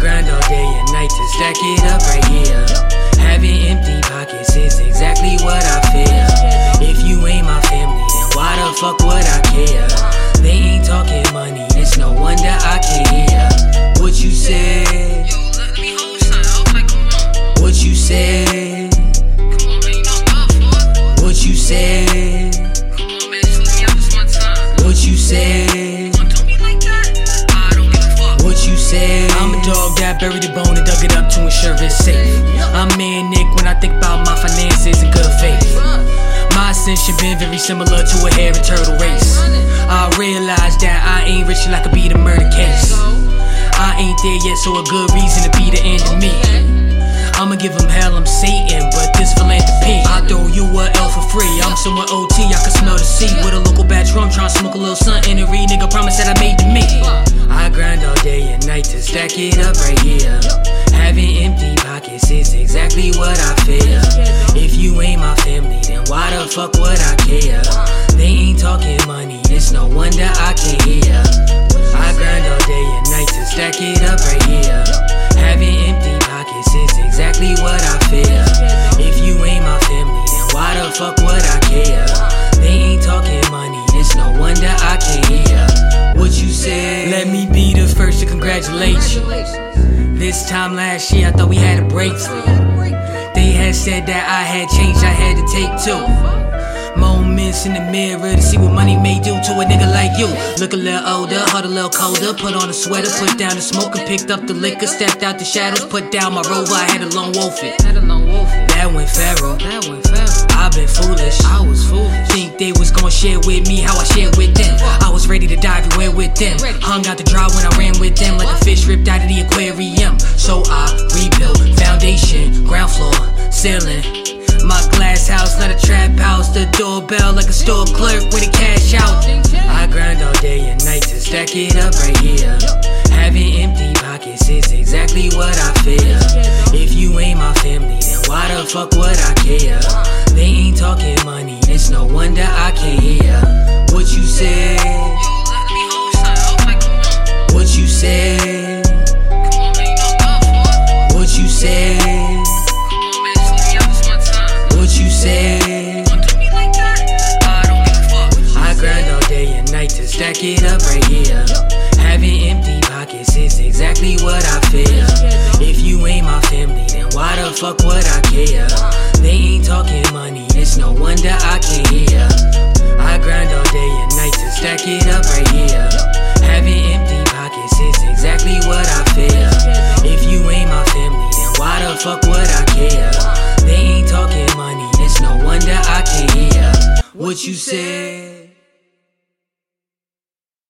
grind all day and night to stack it up right here. Having empty pockets buried the bone and dug it up to ensure it's safe. I'm manic when I think about my finances and good faith. My ascension been very similar to a hairy turtle race. I realize that I ain't rich like I be the murder case. I ain't there yet, so a good reason to be the end of me. I'ma give him hell, I'm Satan, but this philanthropy. I throw you a L for free. I'm somewhere OT, I can smell the sea. With a local batch rum, tryna smoke a little something and a read. Nigga promise that I made to me. I grind all day and night to stack it up right here. Having empty pockets is exactly what I feel. If you ain't my family, then why the fuck would I care? They ain't talking money, it's no wonder I can't hear. I grind all day and night to stack it up right here. Having empty pockets is exactly what I feel. If you ain't my family, then why the fuck would I care? They ain't talking money, it's no wonder I can't hear what you said. Let me be the first to congratulate you. This time last year, I thought we had a breakthrough. They had said that I had changed, I had to take two. Moments in the mirror to see what money may do to a nigga like you. Look a little older, heart a little colder. Put on a sweater, put down the smoke, and picked up the liquor. Stepped out the shadows, put down my rover. I had a lone wolf it. Had a long wolf. That went pharaoh. That went. I've been foolish. I was foolish. Think they was gonna share with me how I shared with them. I was ready to dive everywhere with them. Hung out the dry when I ran with them, like a fish ripped out of the aquarium. The doorbell like a store clerk with a cash out. I grind all day and night to stack it up right here. Having empty pockets is exactly what I feel. If you ain't my family, then why the fuck would I care? They ain't talking money, it's no wonder I can't hear what you said. Stack it up right here. Having empty pockets is exactly what I feel. If you ain't my family, then why the fuck would I care? They ain't talking money, it's no wonder I can't hear. I grind all day and night to stack it up right here. Having empty pockets is exactly what I feel. If you ain't my family, then why the fuck would I care? They ain't talking money, it's no wonder I can't hear what you said.